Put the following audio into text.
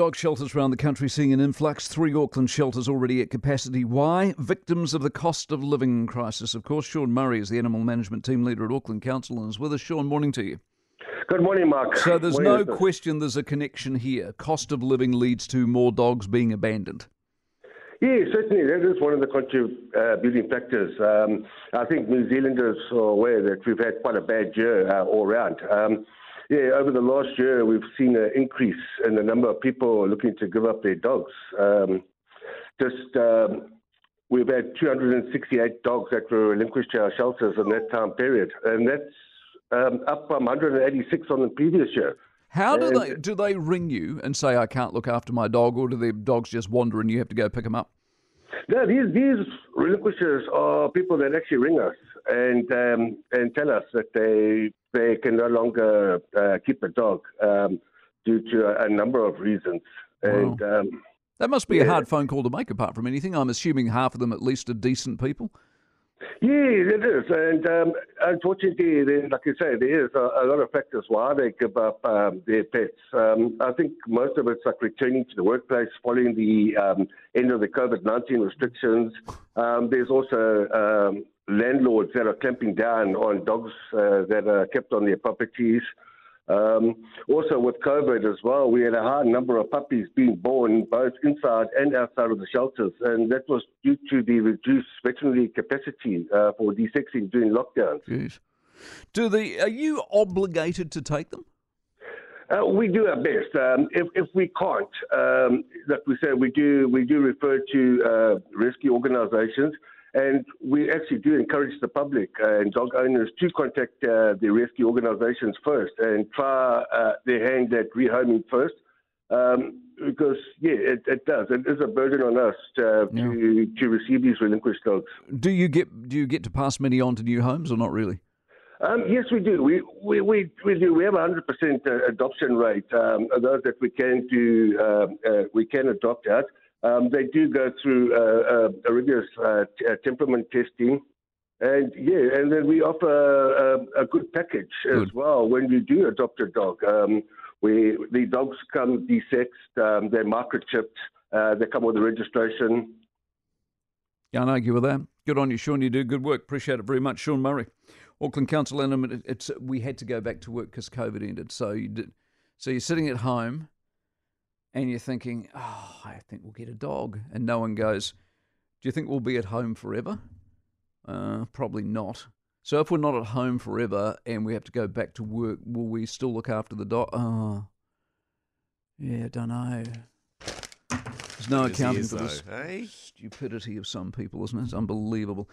Dog shelters around the country seeing an influx. Three Auckland shelters already at capacity. Why? Victims of the cost of living crisis. Of course, Shaun Murray is the animal management team leader at Auckland Council and is with us. Shaun, morning to you. Good morning, Mark. So there's Morning, no question there's a connection here. Cost of living leads to more dogs being abandoned. Yeah, certainly. That is one of the contributing factors. Um, I think New Zealanders are aware that we've had quite a bad year uh, all round. Um, yeah, over the last year, we've seen an increase in the number of people looking to give up their dogs. Um, just um, we've had 268 dogs that were relinquished to our shelters in that time period, and that's um, up from 186 on the previous year. How do And- they do they ring you and say I can't look after my dog, or do the dogs just wander and you have to go pick them up? No, these these relinquishers are people that actually ring us and um, and tell us that they they can no longer uh, keep a dog um, due to a, a number of reasons. And um, That must be a hard phone call to make. Apart from anything, I'm assuming half of them at least are decent people. Yeah, it is. And um, unfortunately, there, like you say, there is a, a lot of factors why they give up um, their pets. Um, I think most of it's like returning to the workplace following the um, end of the COVID 19 restrictions. Um, there's also um, landlords that are clamping down on dogs uh, that are kept on their properties. Um, also, with COVID as well, we had a high number of puppies being born both inside and outside of the shelters, and that was due to the reduced veterinary capacity uh, for desexing during lockdowns. Jeez. Do the are you obligated to take them? Uh, we do our best. Um, if, if we can't, um, like we said, we do we do refer to uh, rescue organisations, and we actually do encourage the public and dog owners to contact uh, the rescue organisations first and try uh, their hand at rehoming first. Um, because yeah, it, it does. It is a burden on us to, to to receive these relinquished dogs. Do you get do you get to pass many on to new homes or not really? Um, yes, we do. We we, we, we do. We have a hundred percent uh, adoption rate. Um, those that we can do, um, uh, we can adopt out. Um, they do go through uh, uh, a rigorous uh, t- uh, temperament testing, and yeah, and then we offer a, a good package as well when you do adopt a dog. Um, we the dogs come desexed, um, they're microchipped, uh, they come with a registration. Can't argue with that. Good on you, Shaun. You do good work. Appreciate it very much, Shaun Murray, Auckland Council. And it's we had to go back to work because COVID ended. So you did. So you're sitting at home, and you're thinking, "Oh, I think we'll get a dog," and no one goes, "Do you think we'll be at home forever?" Uh, probably not. So if we're not at home forever and we have to go back to work, will we still look after the dog? Oh, yeah, I don't know. There's no accounting for this eh? stupidity of some people, isn't it? It's unbelievable.